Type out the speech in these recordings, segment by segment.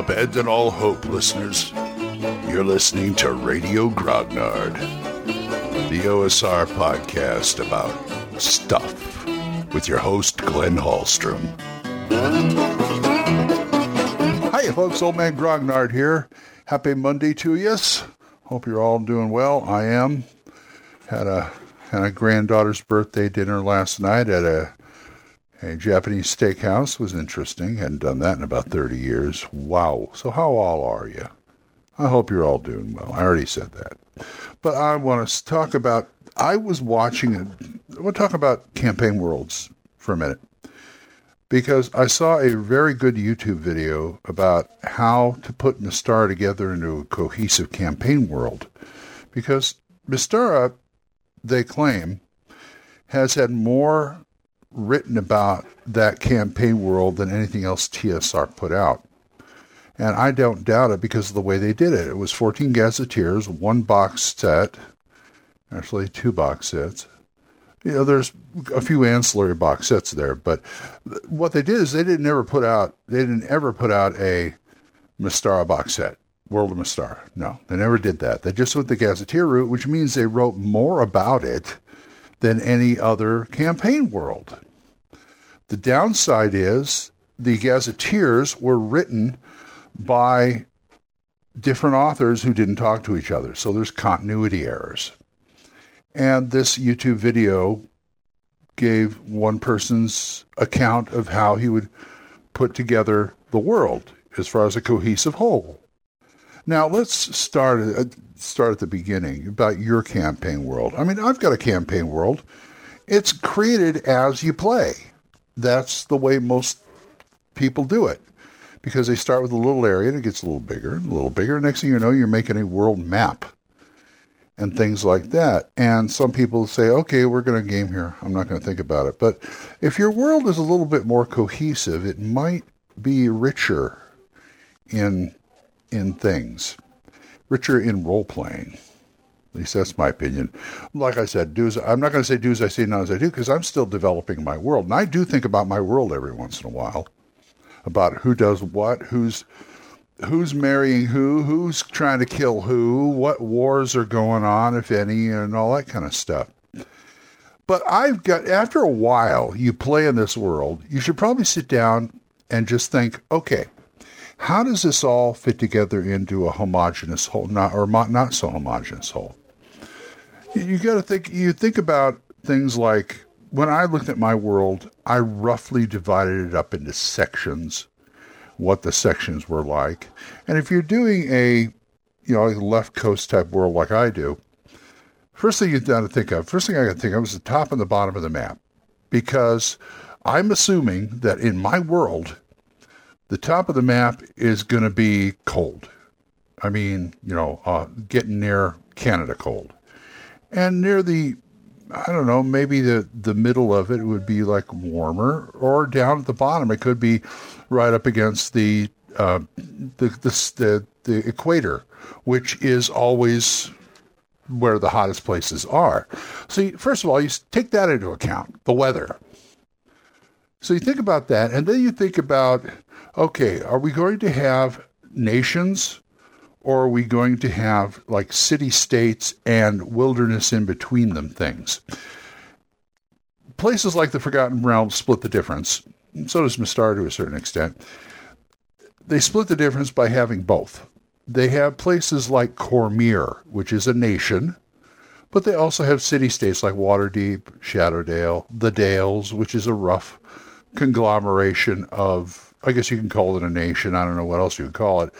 Abandon all hope, listeners. You're listening to Radio Grognard, the OSR podcast about stuff with your host, Glenn Hallstrom. Hi, folks. Old Man Grognard here. Happy Monday to yous. Hope you're all doing well. I am. Had a had a granddaughter's birthday dinner last night at a a Japanese steakhouse. Was interesting. Hadn't done that in about 30 years. Wow. So how all are you? I hope you're all doing well. I already said that. But I want to talk about I was watching I want to talk about campaign worlds for a minute because I saw a very good YouTube video about how to put Mystara together into a cohesive campaign world. Because Mystara, they claim, has had more written about that campaign world than anything else TSR put out. And I don't doubt it because of the way they did it. It was 14 gazetteers, one box set, actually two box sets, you know, there's a few ancillary box sets there, but what they did is they didn't ever put out, they didn't ever put out a Mystara box set, World of Mystara. No, they never did that. They just went the Gazetteer route, which means they wrote more about it than any other campaign world. The downside is the Gazetteers were written by different authors who didn't talk to each other, so there's continuity errors. And this YouTube video gave one person's account of how he would put together the world as far as a cohesive whole. Now let's start uh, start at the beginning about your campaign world. I mean, I've got a campaign world. It's created as you play. That's the way most people do it because they start with a little area and it gets a little bigger, a little bigger. Next thing you know, you're making a world map and things like that. And some people say, okay, we're going to game here. I'm not going to think about it. But if your world is a little bit more cohesive, it might be richer in in things, richer in role playing. At least that's my opinion. Like I said, do as, I'm not going to say do as I say, not as I do, because I'm still developing my world. And I do think about my world every once in a while, about who does what, who's who's marrying who, who's trying to kill who, what wars are going on, if any, and all that kind of stuff. But I've got, after a while you play in this world, you should probably sit down and just think, okay, how does this all fit together into a homogenous whole, not, or not so homogenous whole? You got to think, you think about things like when I looked at my world, I roughly divided it up into sections what the sections were like. And if you're doing a, you know, left coast type world like I do, first thing you've got to think of, first thing I got to think of is the top and the bottom of the map. Because I'm assuming that in my world, the top of the map is going to be cold. I mean, you know, uh, getting near Canada cold. And near the I don't know, maybe the, the middle of it would be like warmer, or down at the bottom it could be right up against the uh, the, the, the the equator, which is always where the hottest places are. So you, first of all, you take that into account, the weather. So you think about that, and then you think about, okay, are we going to have nations or are we going to have like city states and wilderness in between them things? Places like the Forgotten Realms split the difference. So does Mystara to a certain extent. They split the difference by having both. They have places like Cormyr, which is a nation, but they also have city states like Waterdeep, Shadowdale, the Dales, which is a rough conglomeration of, I guess you can call it a nation. I don't know what else you would call it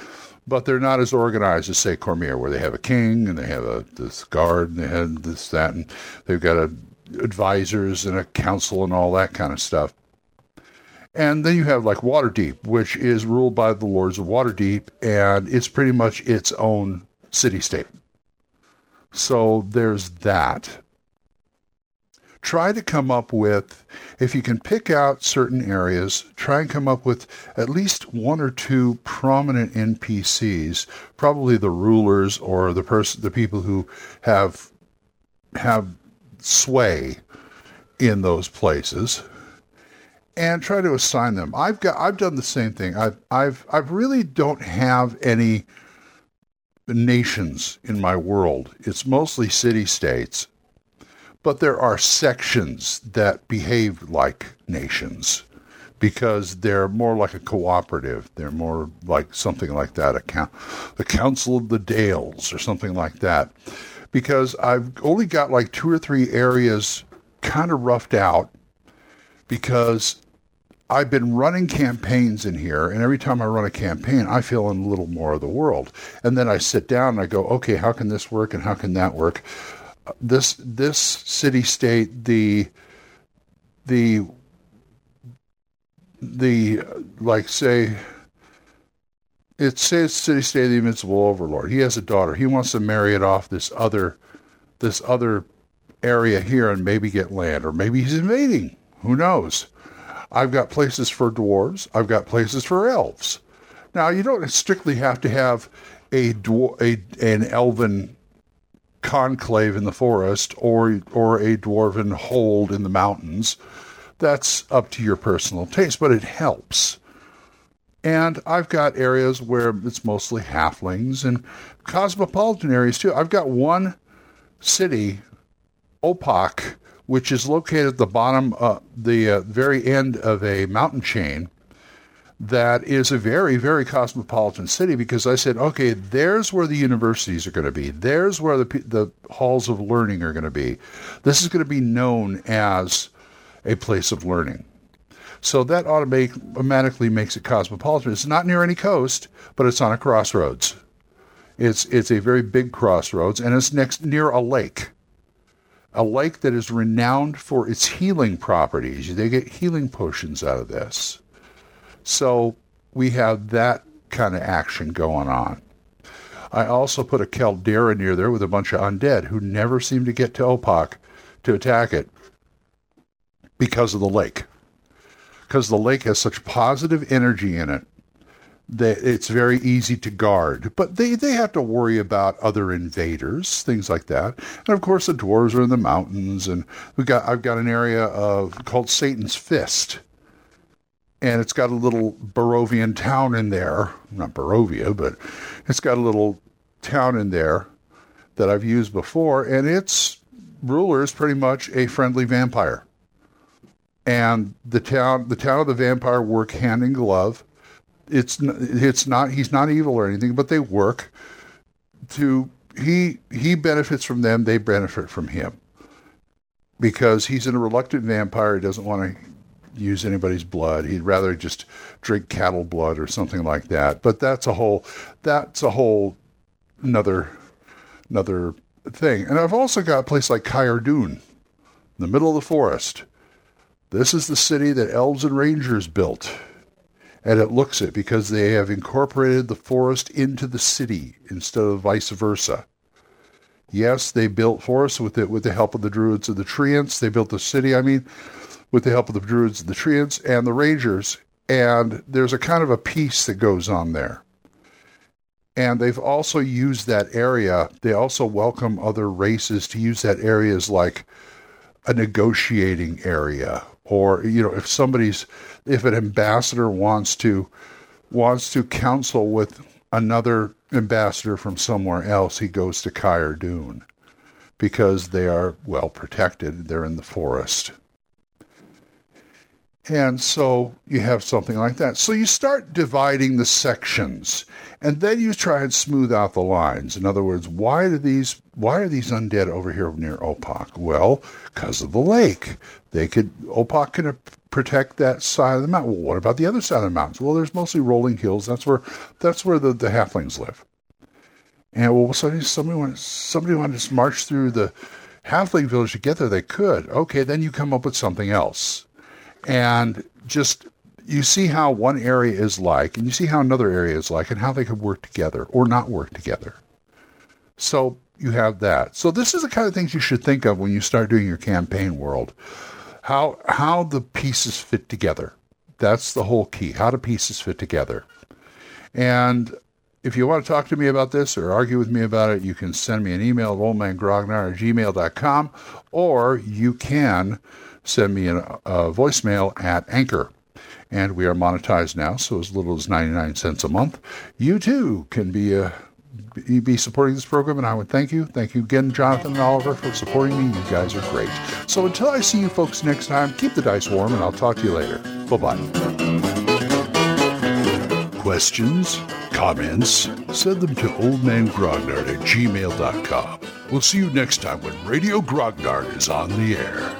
but they're not as organized as say Cormyr, where they have a king and they have a this guard and they have this that and they've got a, advisors and a council and all that kind of stuff. And then you have like Waterdeep, which is ruled by the lords of Waterdeep, and it's pretty much its own city state. So there's that try to come up with, if you can pick out certain areas, try and come up with at least one or two prominent NPCs, probably the rulers or the person, the people who have have sway in those places, and try to assign them. I've got I've done the same thing. I've I've I've really don't have any nations in my world. It's mostly city states. But there are sections that behave like nations because they're more like a cooperative. They're more like something like that, a the Council of the Dales or something like that. Because I've only got like two or three areas kind of roughed out because I've been running campaigns in here, and every time I run a campaign, I fill in a little more of the world. And then I sit down and I go, okay, how can this work and how can that work? This this city state, the the the like say it says city state of the invincible overlord. He has a daughter. He wants to marry it off this other this other area here and maybe get land, or maybe he's invading. Who knows? I've got places for dwarves. I've got places for elves. Now, you don't strictly have to have a, a an elven conclave in the forest or or a dwarven hold in the mountains. That's up to your personal taste, but it helps. And I've got areas where it's mostly halflings and cosmopolitan areas too. I've got one city, Opak, which is located at the bottom, uh, the uh, very end of a mountain chain that is a very, very cosmopolitan city because I said, okay, there's where the universities are going to be. There's where the, the halls of learning are going to be. This is going to be known as a place of learning. So that automatically makes it cosmopolitan. It's not near any coast, but it's on a crossroads. It's it's a very big crossroads, and it's next near a lake a lake that is renowned for its healing properties. They get healing potions out of this. So we have that kind of action going on. I also put a caldera near there with a bunch of undead who never seem to get to Opak to attack it because of the lake. Because the lake has such positive energy in it that it's very easy to guard. But they, they have to worry about other invaders, things like that. And of course, the dwarves are in the mountains, and we've got I've got an area of called Satan's Fist, and it's got a little Barovian town in there. Not Barovia, but it's got a little town in there that I've used before, and its ruler is pretty much a friendly vampire. And the town, the town of the vampire work hand in glove it's it's not he's not evil or anything, but they work to he he benefits from them, they benefit from him. Because he's a reluctant vampire, he doesn't want to use anybody's blood. He'd rather just drink cattle blood or something like that. But that's a whole that's a whole another another thing. And I've also got a place like Caer-Dun, in the middle of the forest. This is the city that elves and rangers built and it looks it because they have incorporated the forest into the city instead of vice versa. Yes, they built forests with it with the help of the druids of the treants. They built the city, I mean, with the help of the druids the treants and the rangers. And there's a kind of a peace that goes on there. And they've also used that area. They also welcome other races to use that area as like a negotiating area or you know if somebody's if an ambassador wants to wants to counsel with another ambassador from somewhere else he goes to Caer-Dun because they are well protected they're in the forest and so you have something like that. So you start dividing the sections, and then you try and smooth out the lines. In other words, why do these why are these undead over here near Opak? Well, because of the lake. They could Opak can protect that side of the mountain. Well, what about the other side of the mountains? Well, there's mostly rolling hills. That's where that's where the, the halflings live. And well, suddenly somebody wanted somebody wanted to march through the halfling village to get there. They could. Okay, then you come up with something else and just you see how one area is like, and you see how another area is like, and how they could work together or not work together. So you have that. So this is the kind of things you should think of when you start doing your campaign world. How how the pieces fit together. That's the whole key. How do pieces fit together? And if you want to talk to me about this or argue with me about it, you can send me an email at oldmangrognar at gmail.com or you can send me a, a voicemail at Anchor. And we are monetized now, so as little as 99 cents a month. You too can be uh, a be supporting this program, and I would thank you. Thank you again, Jonathan and Oliver, for supporting me. You guys are great. So until I see you folks next time, keep the dice warm, and I'll talk to you later. Bye bye. Questions? Comments? Send them to oldmangrognard at gmail.com. We'll see you next time when Radio Grognard is on the air.